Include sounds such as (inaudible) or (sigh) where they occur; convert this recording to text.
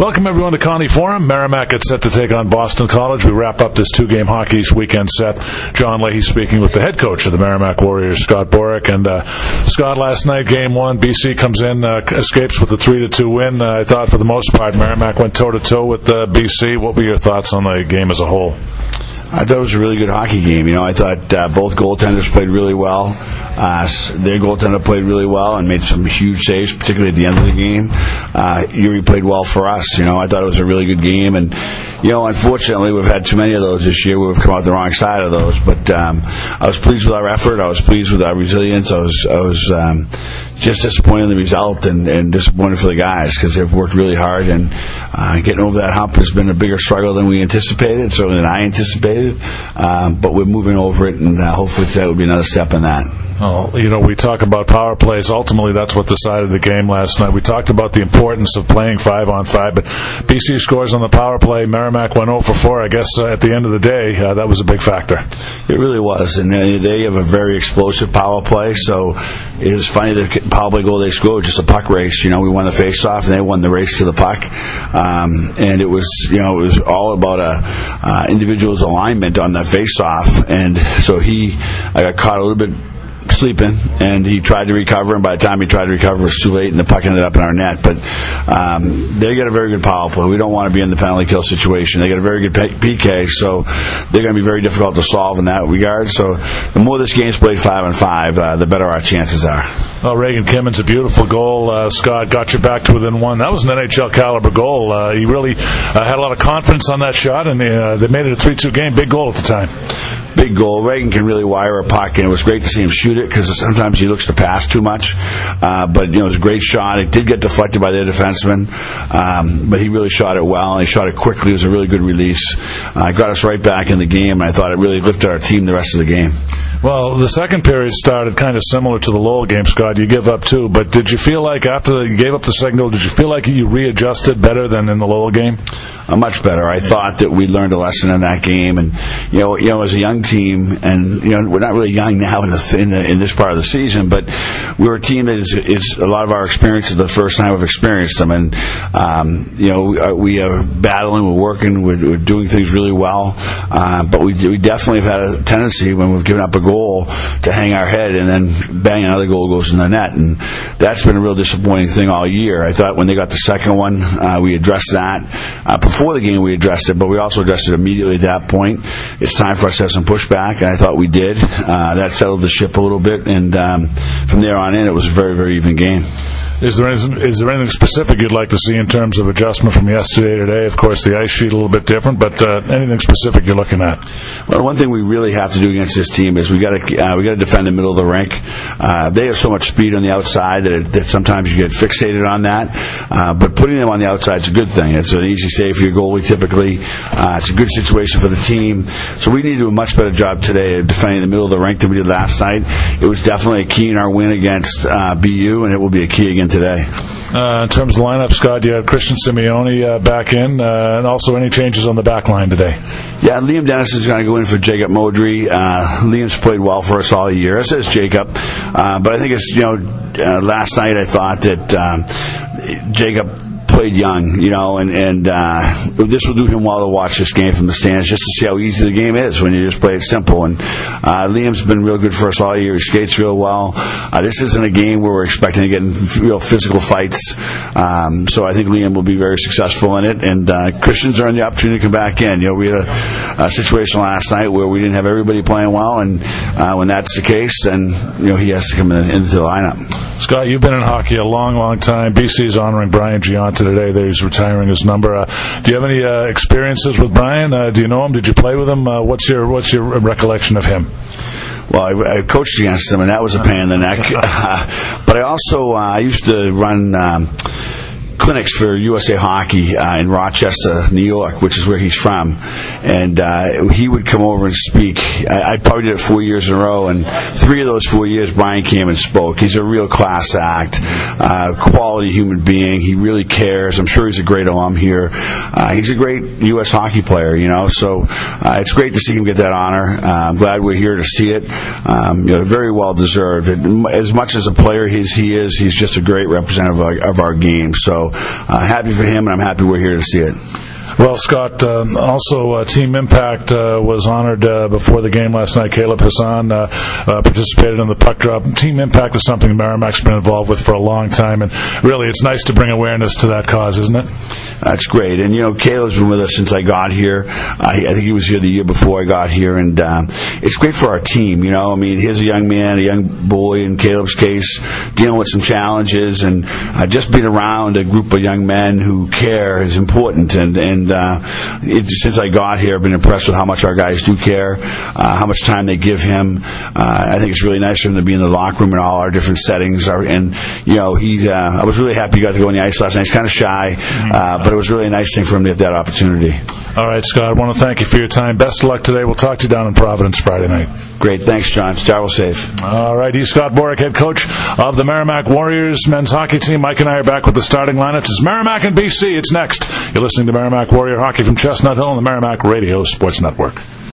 Welcome everyone to Conte Forum. Merrimack gets set to take on Boston College. We wrap up this two-game Hockey East weekend set. John Leahy speaking with the head coach of the Merrimack Warriors, Scott Borek. And uh, Scott, last night, game one, BC comes in, uh, escapes with a three to two win. Uh, I thought for the most part, Merrimack went toe to toe with uh, BC. What were your thoughts on the game as a whole? I thought it was a really good hockey game. You know, I thought uh, both goaltenders played really well. Uh, their goaltender played really well and made some huge saves, particularly at the end of the game. Uh, Yuri played well for us. You know, I thought it was a really good game. And, you know, unfortunately, we've had too many of those this year. We've come out the wrong side of those. But um, I was pleased with our effort. I was pleased with our resilience. I was, I was um, just disappointed in the result and, and disappointed for the guys because they've worked really hard. And uh, getting over that hump has been a bigger struggle than we anticipated, certainly than I anticipated. Um, but we're moving over it, and uh, hopefully that will be another step in that. Oh, you know, we talk about power plays. Ultimately, that's what decided the game last night. We talked about the importance of playing five on five, but BC scores on the power play. Merrimack went 0 for 4. I guess uh, at the end of the day, uh, that was a big factor. It really was, and they have a very explosive power play. So it was funny the play goal they scored just a puck race. You know, we won the face off, and they won the race to the puck. Um, and it was, you know, it was all about a uh, individual's alignment on the face off, and so he I got caught a little bit sleeping, and he tried to recover, and by the time he tried to recover, it was too late, and the puck ended up in our net. But um, they get a very good power play. We don't want to be in the penalty kill situation. They get a very good PK, so they're going to be very difficult to solve in that regard. So the more this game's played five and five, uh, the better our chances are. Well, Regan Kimens, a beautiful goal. Uh, Scott got you back to within one. That was an NHL caliber goal. Uh, he really uh, had a lot of confidence on that shot, and they, uh, they made it a 3 2 game. Big goal at the time. Big goal. Regan can really wire a puck, and it was great to see him shoot it because sometimes he looks to pass too much. Uh, but you know, it was a great shot. It did get deflected by their defenseman, um, but he really shot it well, and he shot it quickly. It was a really good release. Uh, got us right back in the game, and I thought it really lifted our team the rest of the game. Well, the second period started kind of similar to the Lowell game, Scott. You give up two, but did you feel like after you gave up the goal, did you feel like you readjusted better than in the Lowell game? Uh, much better. I thought that we learned a lesson in that game, and you know, you know, as a young team, and you know, we're not really young now in, the, in, the, in this part of the season, but we're a team that is, is a lot of our experiences the first time we've experienced them, and um, you know, we are, we are, battling, we're working, we're, we're doing things really well, uh, but we, we definitely have had a tendency when we've given up a goal to hang our head and then bang another goal goes in the net, and that's been a real disappointing thing all year. I thought when they got the second one, uh, we addressed that. Uh, before the game, we addressed it, but we also addressed it immediately at that point. It's time for us to have some pushback, and I thought we did. Uh, that settled the ship a little bit, and um, from there on in, it was a very, very even game. Is there anything, is there anything specific you'd like to see in terms of adjustment from yesterday to today? Of course, the ice sheet a little bit different, but uh, anything specific you're looking at? Well, one thing we really have to do against this team is we got to uh, we got to defend the middle of the rink. Uh, they have so much speed on the outside that, it, that sometimes you get fixated on that. Uh, but putting them on the outside is a good thing. It's an easy save for your goalie typically. Uh, it's a good situation for the team. So we need to do a much better job today of defending the middle of the rink than we did last night. It was definitely a key in our win against uh, BU, and it will be a key again today. Uh, in terms of lineup, Scott, you have Christian Simeone uh, back in, uh, and also any changes on the back line today? Yeah, Liam Dennis is going to go in for Jacob Modry. Uh, Liam's played well for us all year, as has Jacob. Uh, but I think it's, you know, uh, last night I thought that um, Jacob played young, you know, and and uh, this will do him well to watch this game from the stands just to see how easy the game is when you just play it simple. And uh, Liam's been real good for us all year. He skates real well. Uh, this isn't a game where we're expecting to get in real physical fights, um, so I think Liam will be very successful in it. And uh, Christians earned the opportunity to come back in. You know, we had a, a situation last night where we didn't have everybody playing well, and uh, when that's the case, then you know he has to come in, into the lineup. Scott, you've been in hockey a long, long time. BC's honoring Brian Gionta today that he's retiring his number. Uh, do you have any uh, experiences with Brian? Uh, do you know him? Did you play with him? Uh, what's your What's your recollection of him? Well, I, I coached against him, and that was a pain in the neck. (laughs) but I also uh, I used to run. Um, clinics for USA Hockey uh, in Rochester, New York, which is where he's from. And uh, he would come over and speak. I, I, probably did it four years in a row, and three of those four years, Brian came and spoke. He's a real class act, uh, quality human being. He really cares. I'm sure he's a great alum here. Uh, he's a great U.S. hockey player, you know. So uh, it's great to see him get that honor. Uh, I'm glad we're here to see it. Um, you know, very well deserved. As much as a player he is, he's just a great representative of our, of our game. So Uh, happy for him, and I'm happy we're here to see it. Well, Scott, uh, also uh, Team Impact uh, was honored uh, before the game last night. Caleb Hassan uh, uh, participated in the puck drop. Team Impact is something Merrimack's been involved with for a long time, and really, it's nice to bring awareness to that cause, isn't it? That's great. And you know, Caleb's been with us since I got here. I, I think he was here the year before I got here, and um, it's great for our team. You know, I mean, here's a young man, a young boy in Caleb's case, dealing with some challenges, and just being around a group of young men who care is important. And and uh, it, since I got here, I've been impressed with how much our guys do care, uh, how much time they give him. Uh, I think it's really nice for him to be in the locker room in all our different settings. Our, and you know, he, uh, I was really happy he got to go on the ice last night. He's kind of shy, uh, but it was really a nice thing for him to get that opportunity. All right, Scott. I want to thank you for your time. Best of luck today. We'll talk to you down in Providence Friday night. Great. Thanks, John. Travel safe. All right. He's Scott Borek, head coach of the Merrimack Warriors men's hockey team. Mike and I are back with the starting lineup. It's Merrimack and BC. It's next. You're listening to Merrimack Warrior Hockey from Chestnut Hill on the Merrimack Radio Sports Network.